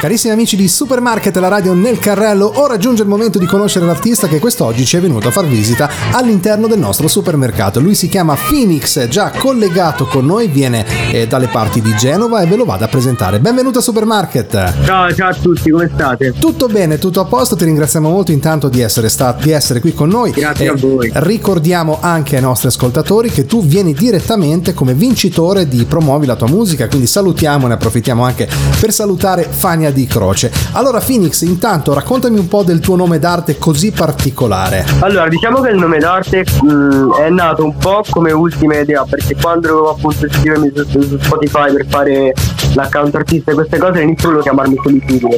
Carissimi amici di Supermarket, la radio nel carrello, ora giunge il momento di conoscere l'artista che quest'oggi ci è venuto a far visita all'interno del nostro supermercato. Lui si chiama Phoenix, già collegato con noi, viene eh, dalle parti di Genova e ve lo vado a presentare. Benvenuto a Supermarket. Ciao, ciao a tutti, come state? Tutto bene, tutto a posto, ti ringraziamo molto intanto di essere, sta- di essere qui con noi. Grazie E a voi. Ricordiamo anche ai nostri ascoltatori che tu vieni direttamente come vincitore di Promuovi la tua musica, quindi salutiamo e ne approfittiamo anche per salutare Fania di Croce. Allora Phoenix, intanto raccontami un po' del tuo nome d'arte così particolare. Allora, diciamo che il nome d'arte mh, è nato un po' come ultima idea, perché quando dovevo appunto iscrivermi su, su Spotify per fare l'account artista e queste cose, all'inizio volevo chiamarmi Solitudine.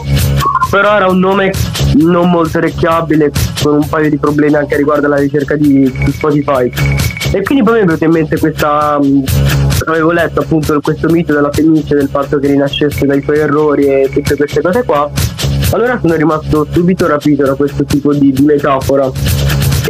Però era un nome non molto orecchiabile, con un paio di problemi anche riguardo alla ricerca di, di Spotify. E quindi poi mi è venuta in mente questa. mh, avevo letto appunto questo mito della Fenice, del fatto che rinascesse dai suoi errori e tutte queste cose qua. Allora sono rimasto subito rapito da questo tipo di, di metafora.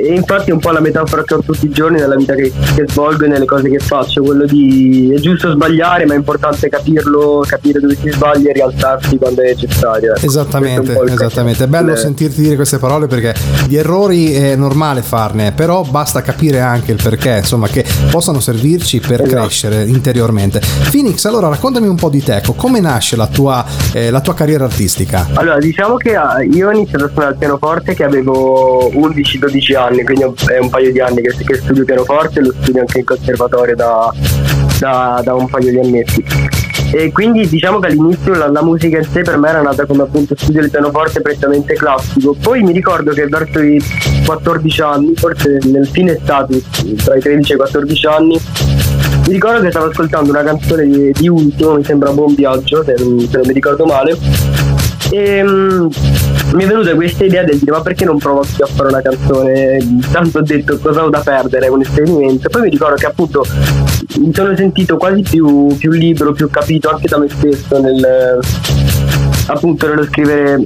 E infatti è un po' la metafora che ho tutti i giorni nella vita che, che svolgo e nelle cose che faccio, quello di è giusto sbagliare, ma è importante capirlo, capire dove si sbaglia e rialzarsi quando è necessario. ecco. Esattamente, è esattamente. È bello Eh, sentirti dire queste parole perché gli errori è normale farne, però basta capire anche il perché, insomma, che possano servirci per Esatto. crescere interiormente. Phoenix, allora raccontami un po' di te, ecco, come nasce la tua, eh, la tua carriera artistica? Allora, diciamo che ah, io ho iniziato a suonare il pianoforte che avevo 11-12 anni, quindi è un paio di anni che, che studio pianoforte e lo studio anche in conservatorio da, da- da un paio di annetti. E quindi diciamo che all'inizio la, la musica in sé per me era nata come appunto studio del pianoforte prettamente classico. Poi mi ricordo che verso i 14 anni, forse nel fine estate, tra i 13 e i 14 anni, mi ricordo che stavo ascoltando una canzone di, di Ultimo, mi sembra Buon Viaggio, se non, se non mi ricordo male. E mm, mi è venuta questa idea del dire ma perché non provo a fare una canzone? Tanto ho detto cosa ho da perdere, è un esperimento. Poi mi ricordo che appunto mi sono sentito quasi più, più libero, più capito anche da me stesso nel appunto nello scrivere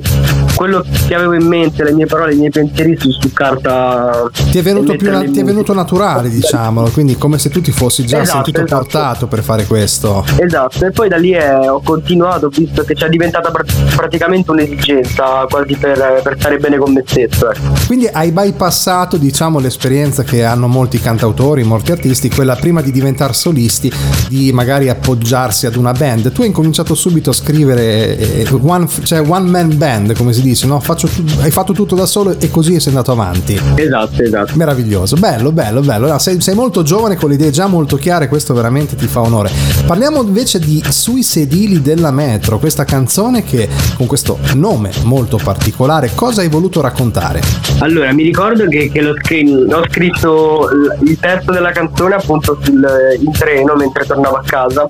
quello che avevo in mente, le mie parole, i miei pensieri su, su carta. Ti è venuto, più, in ti è venuto naturale, diciamolo, quindi come se tu ti fossi già Esatto, sentito esatto. portato per fare questo. Esatto, e poi da lì eh, ho continuato, visto che c'è diventata pr- praticamente un'esigenza quasi per, per stare bene con me stesso. ecco. Quindi hai bypassato, diciamo, l'esperienza che hanno molti cantautori, molti artisti, quella prima di diventare solisti, di magari appoggiarsi ad una band. Tu hai incominciato subito a scrivere eh, one, cioè one man band, come si dice, no? Faccio hai fatto tutto da solo e così sei andato avanti. Esatto, esatto. Meraviglioso, bello, bello, bello. No, sei, sei molto giovane con le idee già molto chiare, questo veramente ti fa onore. Parliamo invece di Sui sedili della metro, questa canzone che con questo nome molto particolare, cosa hai voluto raccontare? Allora, mi ricordo che, che l'ho, scri- ho scritto il testo della canzone appunto sul, in treno mentre tornavo a casa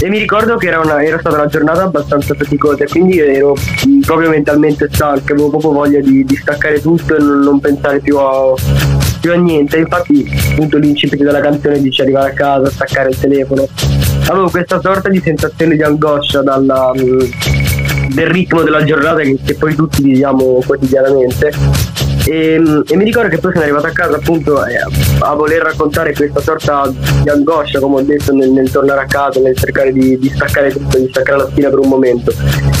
e mi ricordo che era, una- era stata una giornata abbastanza faticosa e quindi ero proprio mentalmente stanco, avevo proprio voglia di, di staccare tutto e non, non pensare più a, più a niente. Infatti appunto l'incipit della canzone dice arrivare a casa, staccare il telefono. Avevo questa sorta di sensazione di angoscia dalla... del ritmo della giornata che, che poi tutti viviamo quotidianamente e, e mi ricordo che poi sono arrivato a casa appunto eh, a voler raccontare questa sorta di angoscia come ho detto nel, nel tornare a casa nel cercare di, di staccare tutto di staccare la spina per un momento.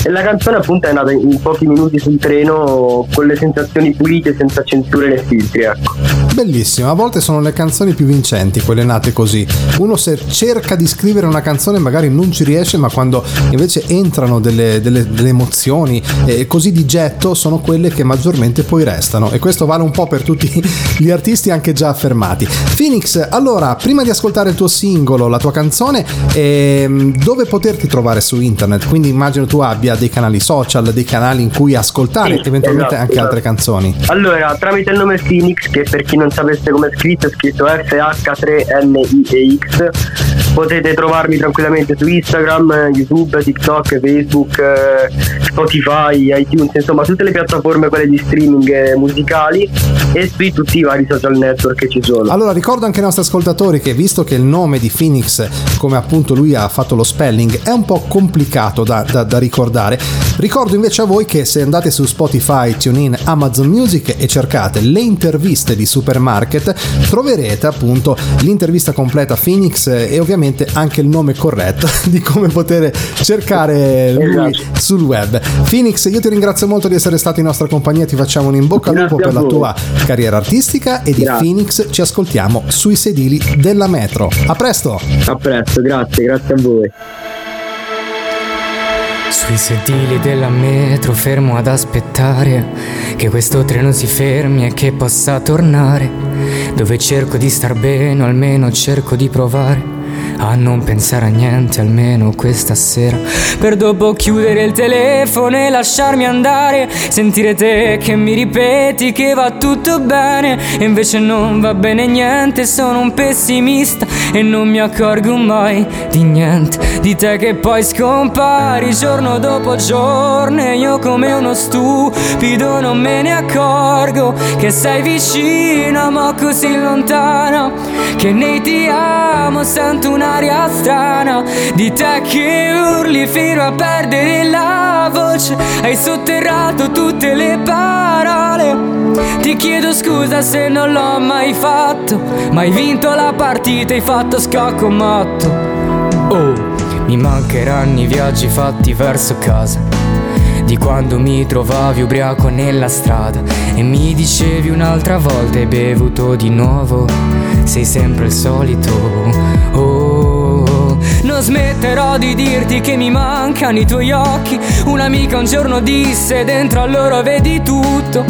E la canzone appunto è nata in pochi minuti sul treno con le sensazioni pulite senza censure né filtri ecco Bellissimo, a volte sono le canzoni più vincenti, quelle nate così. Uno se cerca di scrivere una canzone magari non ci riesce, ma quando invece entrano delle, delle- delle emozioni eh, così di getto sono quelle che maggiormente poi restano. E questo vale un po' per tutti gli artisti anche già affermati. Phoenix, allora, prima di ascoltare il tuo singolo, la tua canzone, ehm, dove poterti trovare su internet? Quindi immagino tu abbia dei canali social, dei canali in cui ascoltare Sì, eventualmente esatto, anche esatto. altre canzoni. Allora, tramite il nome Phoenix, che per chi non sapesse come è scritto, è scritto FH3NIEX, potete trovarmi tranquillamente su Instagram, eh, YouTube, TikTok, Facebook, eh, Spotify, iTunes, insomma tutte le piattaforme quelle di streaming eh, musicali e su tutti i vari social network che ci sono. Allora ricordo anche ai nostri ascoltatori che visto che il nome di Phoenix, come appunto lui ha fatto lo spelling, è un po' complicato da, da- da ricordare, ricordo invece a voi che se andate su Spotify, TuneIn, Amazon Music e cercate le interviste di Supermarket, troverete appunto l'intervista completa Phoenix e ovviamente ovviamente anche il nome corretto di come poter cercare lui esatto. sul web. Phoenix, io ti ringrazio molto di essere stato in nostra compagnia, ti facciamo un in bocca al lupo per la tua carriera artistica e di grazie. Phoenix ci ascoltiamo sui sedili della metro. A presto! A presto, grazie, grazie a voi. Sui sedili della metro fermo ad aspettare che questo treno si fermi e che possa tornare. Dove cerco di star bene, o almeno cerco di provare a non pensare a niente almeno questa sera. Per dopo chiudere il telefono e lasciarmi andare sentire te che mi ripeti che va tutto bene e invece non va bene niente sono un pessimista e non mi accorgo mai di niente di te che poi scompari giorno dopo giorno e io come uno stupido non me ne accorgo che sei vicina ma così lontana che nei ti amo sento una un'aria strana di te che urli fino a perdere la voce. Hai sotterrato tutte le parole. Ti chiedo scusa se non l'ho mai fatto, ma hai vinto la partita, hai fatto scacco matto. Oh, mi mancheranno i viaggi fatti verso casa di quando mi trovavi ubriaco nella strada e mi dicevi un'altra volta hai bevuto di nuovo, sei sempre il solito. Oh, non smetterò di dirti che mi mancano i tuoi occhi. Un'amica un giorno disse dentro a loro vedi tutto.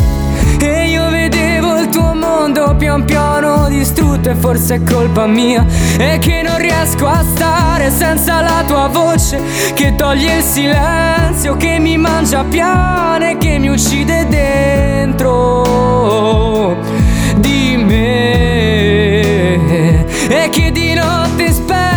E io vedevo il tuo mondo pian piano distrutto e forse è colpa mia. E che non riesco a stare senza la tua voce Che toglie il silenzio, che mi mangia piane Che mi uccide dentro di me. E che di notte spero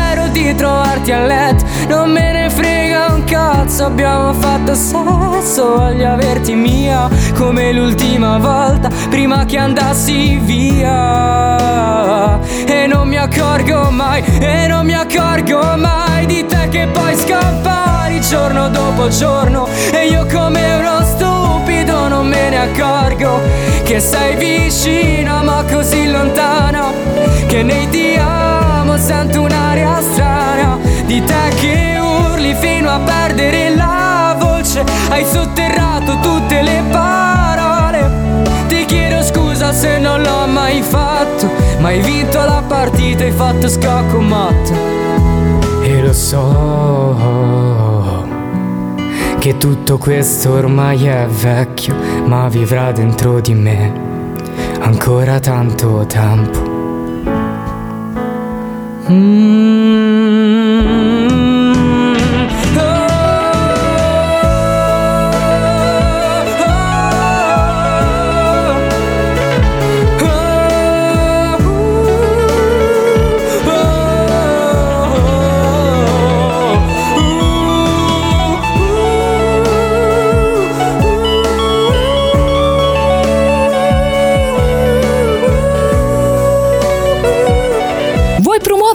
di trovarti a letto. Non me ne frega un cazzo, abbiamo fatto sesso Voglio averti mia come l'ultima volta Prima che andassi via. E non mi accorgo mai, e non mi accorgo mai Di te che poi scappari giorno dopo giorno. E io come uno stupido non me ne accorgo Che sei vicina ma così lontana Che nei ti amo sento un'aria strana Di te che urli fino a perdere la voce. Hai sotterrato tutte le parole. Ti chiedo scusa se non l'ho mai fatto Ma hai vinto la partita, hai fatto scacco matto. E lo so Che tutto questo ormai è vecchio Ma vivrà dentro di me Ancora tanto tempo Hmm.